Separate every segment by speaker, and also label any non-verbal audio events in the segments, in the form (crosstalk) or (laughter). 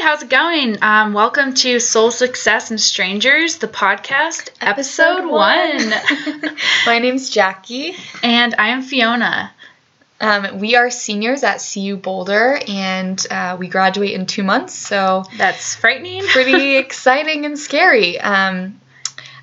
Speaker 1: how's it going? Um, welcome to Soul Success and Strangers, the podcast, episode,
Speaker 2: Episode
Speaker 1: one.
Speaker 2: one. (laughs) My name's Jackie.
Speaker 1: and I am Fiona.
Speaker 2: Um, we are seniors at CU Boulder, and uh, we graduate in two months, so
Speaker 1: That's frightening. (laughs)
Speaker 2: pretty (laughs) exciting and scary. Um,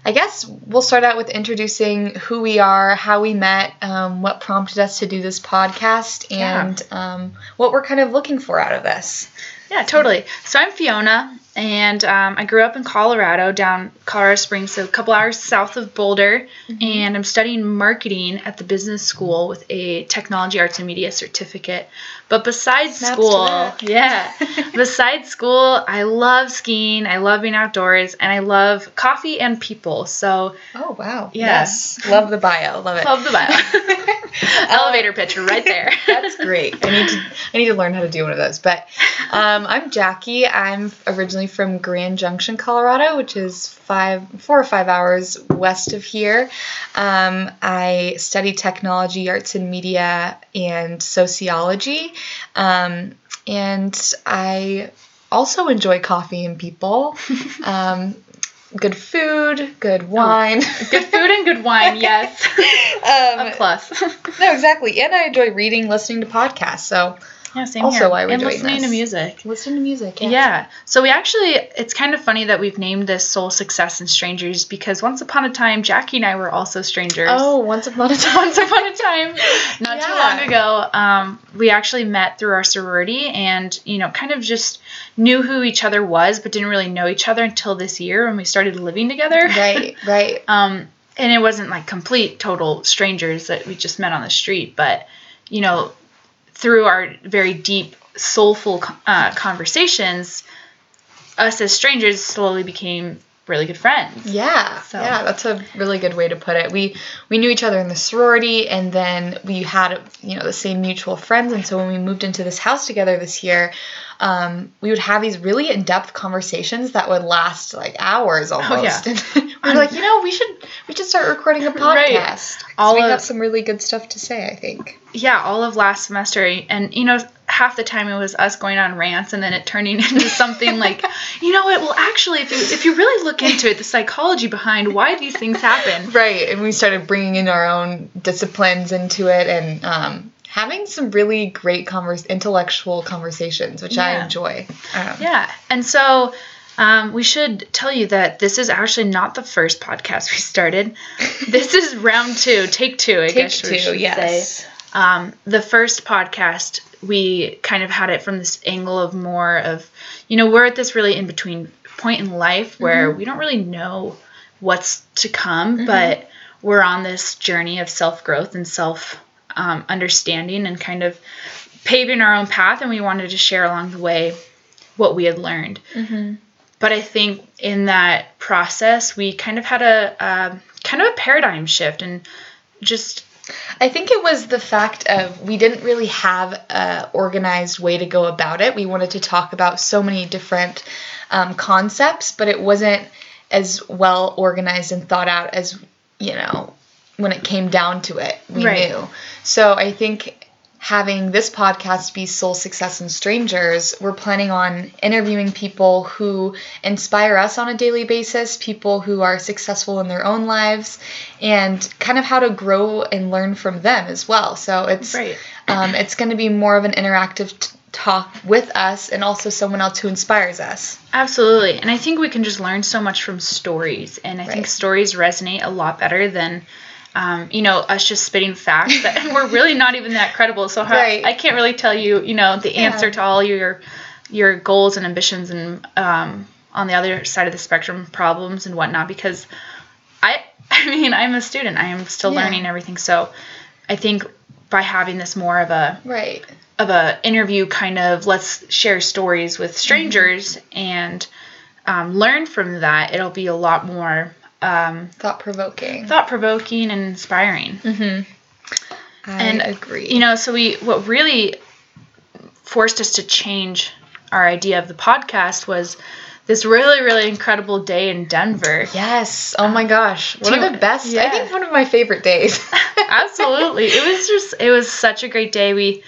Speaker 2: I guess we'll start out with introducing who we are, how we met, um, what prompted us to do this podcast,
Speaker 1: Yeah.
Speaker 2: and um, what we're kind of looking for out of this.
Speaker 1: Yeah, totally. So I'm Fiona, and um, I grew up in Colorado, down Colorado Springs, so a couple hours south of Boulder. And I'm studying marketing at the business school with a technology arts and media certificate. But besides
Speaker 2: Snaps
Speaker 1: school, yeah, (laughs) besides school, I love skiing, I love being outdoors, and I love coffee and people. So
Speaker 2: Oh wow!
Speaker 1: Yeah.
Speaker 2: Yes, love the bio, love it.
Speaker 1: love the bio. (laughs) Elevator pitch right there. (laughs)
Speaker 2: That's great. I need to I need to learn how to do one of those. But um, I'm Jackie. I'm originally from Grand Junction, Colorado, which is five four or five hours west of here. Um, I study technology, arts and media, and sociology. Um, and I also enjoy coffee and people. (laughs) Um, good food, good wine.
Speaker 1: good food and good wine, (laughs) yes.
Speaker 2: um,
Speaker 1: A plus. (laughs)
Speaker 2: no, exactly. And I enjoy reading, listening to podcasts. So
Speaker 1: Yeah, same
Speaker 2: Also
Speaker 1: here.
Speaker 2: why we're
Speaker 1: and
Speaker 2: doing
Speaker 1: listening to music.
Speaker 2: listen to music.
Speaker 1: Yeah. So we actually, it's kind of funny that we've named this Soul Success and Strangers because once upon a time, Jackie and I were also strangers.
Speaker 2: Oh, once upon a (laughs) time.
Speaker 1: Once upon a time, not too long ago, um, we actually met through our sorority and, you know, kind of just knew who each other was, but didn't really know each other until this year when we started living together.
Speaker 2: right, right. (laughs)
Speaker 1: Um, and it wasn't like complete, total strangers that we just met on the street, but you know, through our very deep, soulful uh, conversations, us as strangers slowly became really good friends.
Speaker 2: Yeah,
Speaker 1: So-
Speaker 2: yeah, that's a really good way to put it. We we knew each other in the sorority, and then we had you know the same mutual friends. And so when we moved into this house together this year, um, we would have these really in depth conversations that would last like hours almost.
Speaker 1: Oh, yeah. (laughs)
Speaker 2: And we were like, you know, we should we should start recording a (laughs) podcast.
Speaker 1: Right. All
Speaker 2: we
Speaker 1: of-
Speaker 2: have some really good stuff to say. I think.
Speaker 1: Yeah, all of last semester, and you know, half the time it was us going on rants, and then it turning (laughs) into something like, you know what? Well, actually, if you if you really look into it, the psychology behind why these things happen. (laughs)
Speaker 2: Right, and we started bringing in our own disciplines into it and um, having some really great converse, intellectual conversations, which I enjoy. Um,
Speaker 1: Yeah, and so um, we should tell you that this is actually not the first podcast we started. (laughs) This is round two, take two, I
Speaker 2: Take
Speaker 1: guess we
Speaker 2: two,
Speaker 1: should
Speaker 2: yes.
Speaker 1: say. Um, the first podcast, we kind of had it from this angle of more of, you know, we're at this really in between point in life where
Speaker 2: Mm-hmm.
Speaker 1: we don't really know what's to come, but we're on this journey of self growth and self um, understanding and kind of paving our own path. And we wanted to share along the way what we had learned.
Speaker 2: Mm-hmm.
Speaker 1: But I think in that process, we kind of had a um kind of a paradigm shift and just
Speaker 2: I think it was the fact of we didn't really have a organized way to go about it. We wanted to talk about so many different um, concepts, but it wasn't as well organized and thought out as you know when it came down to it. We
Speaker 1: Right.
Speaker 2: knew. So I think having this podcast be Soul Success and Strangers, we're planning on interviewing people who inspire us on a daily basis, people who are successful in their own lives, and kind of how to grow and learn from them as well. So it's
Speaker 1: Right.
Speaker 2: um, it's going to be more of an interactive t- talk with us and also someone else who inspires us.
Speaker 1: Absolutely. And I think we can just learn so much from stories. And I think stories resonate a lot better than, um, you know, us just spitting facts that (laughs) we're really not even that credible. So how,
Speaker 2: Right.
Speaker 1: I can't really tell you, you know, the
Speaker 2: Yeah.
Speaker 1: answer to all your your goals and ambitions and um, on the other side of the spectrum problems and whatnot because I (laughs) I mean I'm a student. I am still
Speaker 2: Yeah.
Speaker 1: learning everything. So I think by having this more of a
Speaker 2: Right.
Speaker 1: of a interview kind of let's share stories with strangers and um, learn from that it'll be a lot more um,
Speaker 2: Thought provoking.
Speaker 1: thought-provoking and inspiring
Speaker 2: Mm-hmm. I
Speaker 1: And,
Speaker 2: agree.
Speaker 1: you know so we what really forced us to change our idea of the podcast was this really really incredible day in denver
Speaker 2: Yes. Oh my gosh. One of the best. I think one of my favorite days. (laughs)
Speaker 1: absolutely it was just it was such a great day we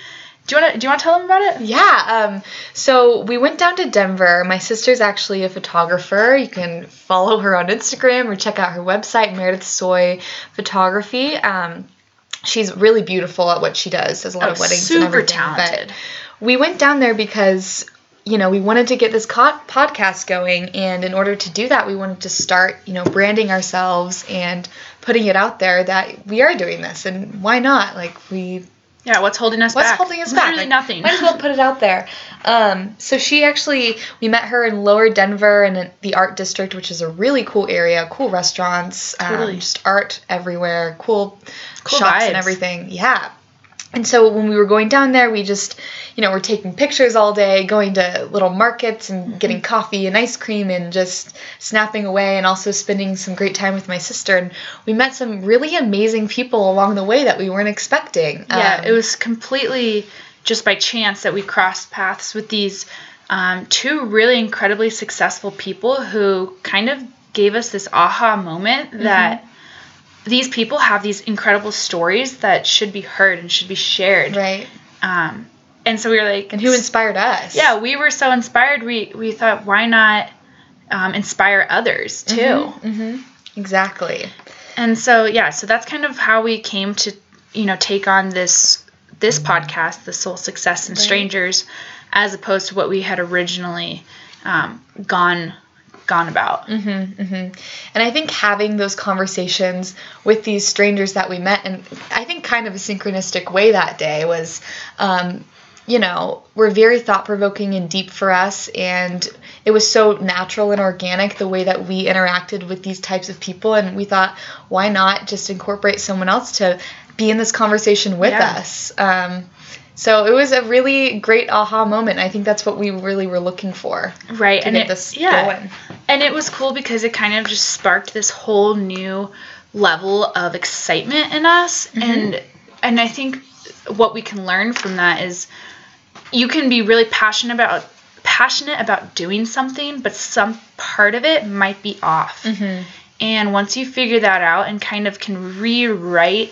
Speaker 1: Do you want to do you want to tell them about it?
Speaker 2: Yeah. Um, so we went down to Denver. My sister's actually a photographer. You can follow her on Instagram or check out her website, Meredith Soy Photography. Um, she's really beautiful at what she does. Does a lot
Speaker 1: Oh,
Speaker 2: of weddings
Speaker 1: super
Speaker 2: and everything.
Speaker 1: talented.
Speaker 2: But we went down there because you know we wanted to get this co- podcast going, and in order to do that, we wanted to start you know branding ourselves and putting it out there that we are doing this, and why not? Like we
Speaker 1: Yeah, what's holding us back?
Speaker 2: What's
Speaker 1: back?
Speaker 2: holding us back?
Speaker 1: Literally
Speaker 2: Like,
Speaker 1: nothing.
Speaker 2: Might as well put it out there. Um, so she actually, we met her in Lower Denver and in the Art District, which is a really cool area, cool restaurants,
Speaker 1: Totally.
Speaker 2: um, just art everywhere, cool,
Speaker 1: Cool
Speaker 2: shops and everything. Yeah. And so when we were going down there, we just, you know, we're taking pictures all day, going to little markets and
Speaker 1: Mm-hmm.
Speaker 2: getting coffee and ice cream and just snapping away and also spending some great time with my sister. And we met some really amazing people along the way that we weren't expecting.
Speaker 1: Yeah,
Speaker 2: Um,
Speaker 1: it was completely just by chance that we crossed paths with these um, two really incredibly successful people who kind of gave us this aha moment
Speaker 2: Mm-hmm.
Speaker 1: that these people have these incredible stories that should be heard and should be shared.
Speaker 2: Right.
Speaker 1: Um, and so we were like,
Speaker 2: And who inspired us?
Speaker 1: yeah, we were so inspired. We we thought, why not um, inspire others too?
Speaker 2: hmm Exactly.
Speaker 1: And so yeah, so that's kind of how we came to you know take on this this podcast, the Soul Success and
Speaker 2: Right.
Speaker 1: Strangers, as opposed to what we had originally um, gone gone about.
Speaker 2: hmm hmm And I think having those conversations with these strangers that we met, and I think kind of a synchronistic way that day was, um, you know, were very thought provoking and deep for us. And it was so natural and organic the way that we interacted with these types of people. And we thought, why not just incorporate someone else to be in this conversation with
Speaker 1: Yeah.
Speaker 2: us? Um, so it was a really great aha moment. I think that's what we really were looking for
Speaker 1: Right, and
Speaker 2: get
Speaker 1: it,
Speaker 2: this
Speaker 1: yeah,
Speaker 2: going.
Speaker 1: And it was cool because it kind of just sparked this whole new level of excitement in us
Speaker 2: Mm-hmm.
Speaker 1: and and I think what we can learn from that is you can be really passionate about passionate about doing something but some part of it might be off
Speaker 2: Mm-hmm.
Speaker 1: and once you figure that out and kind of can rewrite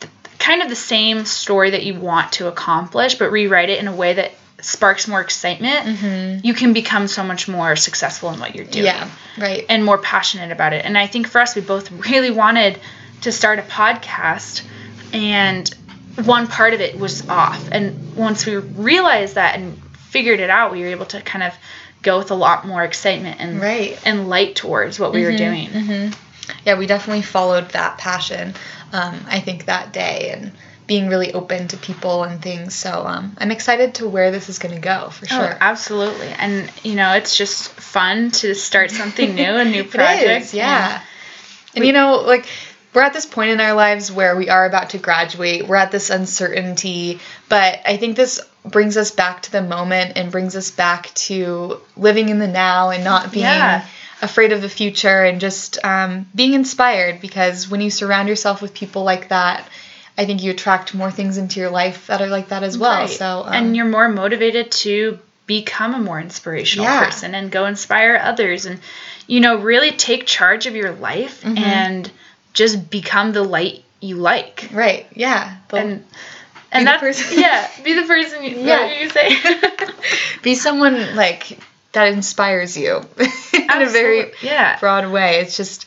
Speaker 1: th- kind of the same story that you want to accomplish but rewrite it in a way that sparks more excitement you can become so much more successful in what you're doing
Speaker 2: Yeah, right.
Speaker 1: and more passionate about it. And I think for us, we both really wanted to start a podcast, and one part of it was off. And once we realized that and figured it out, we were able to kind of go with a lot more excitement and
Speaker 2: Right.
Speaker 1: and light towards what we were doing.
Speaker 2: hmm Yeah, we definitely followed that passion. Um, I think that day and being really open to people and things. So um, I'm excited to where this is going to go for sure.
Speaker 1: Oh,
Speaker 2: sure.
Speaker 1: absolutely. And you know, it's just fun to start something new, a (laughs) new
Speaker 2: It
Speaker 1: project.
Speaker 2: is, yeah. And, you know, like we're at this point in our lives where we are about to graduate. We're at this uncertainty, but I think this brings us back to the moment and brings us back to living in the now and not being
Speaker 1: Yeah.
Speaker 2: afraid of the future and just um, being inspired because when you surround yourself with people like that, I think you attract more things into your life that are like that as well.
Speaker 1: Right.
Speaker 2: So um,
Speaker 1: and you're more motivated to become a more inspirational
Speaker 2: Yeah.
Speaker 1: person and go inspire others and you know really take charge of your life
Speaker 2: Mm-hmm.
Speaker 1: and just become the light you like
Speaker 2: right, yeah, The-
Speaker 1: and and that's
Speaker 2: person- (laughs)
Speaker 1: yeah be the person you,
Speaker 2: Yeah.
Speaker 1: you say (laughs)
Speaker 2: be someone like that inspires you (laughs) in a very
Speaker 1: yeah
Speaker 2: broad way. It's just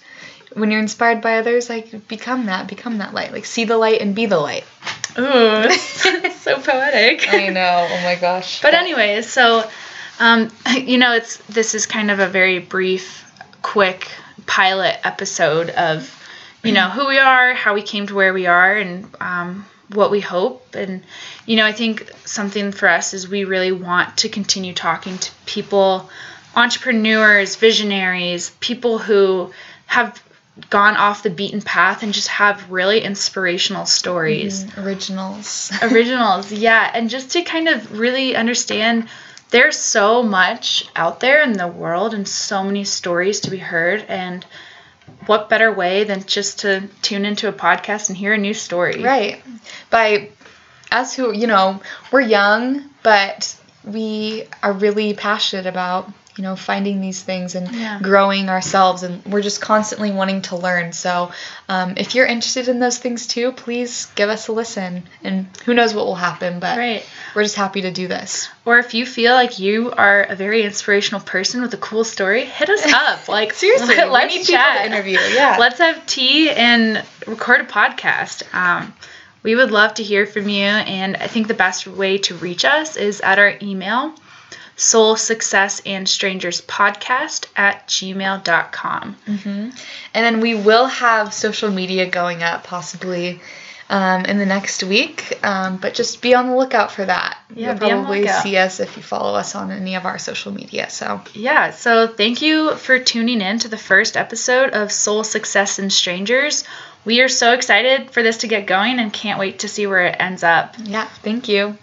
Speaker 2: when you're inspired by others, like become that, become that light. Like see the light and be the light.
Speaker 1: ooh it's (laughs) (laughs) so poetic
Speaker 2: I know. Oh my gosh.
Speaker 1: But anyways, so um, (laughs) you know, it's this is kind of a very brief, quick pilot episode of you know who we are, how we came to where we are, and um, what we hope. And you know, I think something for us is we really want to continue talking to people, entrepreneurs, visionaries, people who have gone off the beaten path and just have really inspirational stories. Mm-hmm.
Speaker 2: Originals. (laughs)
Speaker 1: originals yeah. And just to kind of really understand there's so much out there in the world and so many stories to be heard. And what better way than just to tune into a podcast and hear a new story?
Speaker 2: Right. By us who, you know, we're young, but we are really passionate about, you know, finding these things and
Speaker 1: Yeah.
Speaker 2: growing ourselves. And we're just constantly wanting to learn. So um, if you're interested in those things too, please give us a listen. And who knows what will happen, but
Speaker 1: Right.
Speaker 2: we're just happy to do this.
Speaker 1: Or if you feel like you are a very inspirational person with a cool story, hit us (laughs) up. Like
Speaker 2: Seriously, (laughs)
Speaker 1: let,
Speaker 2: we
Speaker 1: let's
Speaker 2: need people
Speaker 1: chat.
Speaker 2: to interview, yeah.
Speaker 1: let's have tea and record a podcast. Um, we would love to hear from you, and I think the best way to reach us is at our email, soul success and strangers podcast at gmail.com.
Speaker 2: And then we will have social media going up possibly um, in the next week, um, but just be on the lookout for that.
Speaker 1: Yeah,
Speaker 2: You'll
Speaker 1: be on the
Speaker 2: probably see us if you follow us on any of our social media. So
Speaker 1: Yeah, so thank you for tuning in to the first episode of Soul Success and Strangers. We are so excited for this to get going and can't wait to see where it ends up.
Speaker 2: yeah, thank you.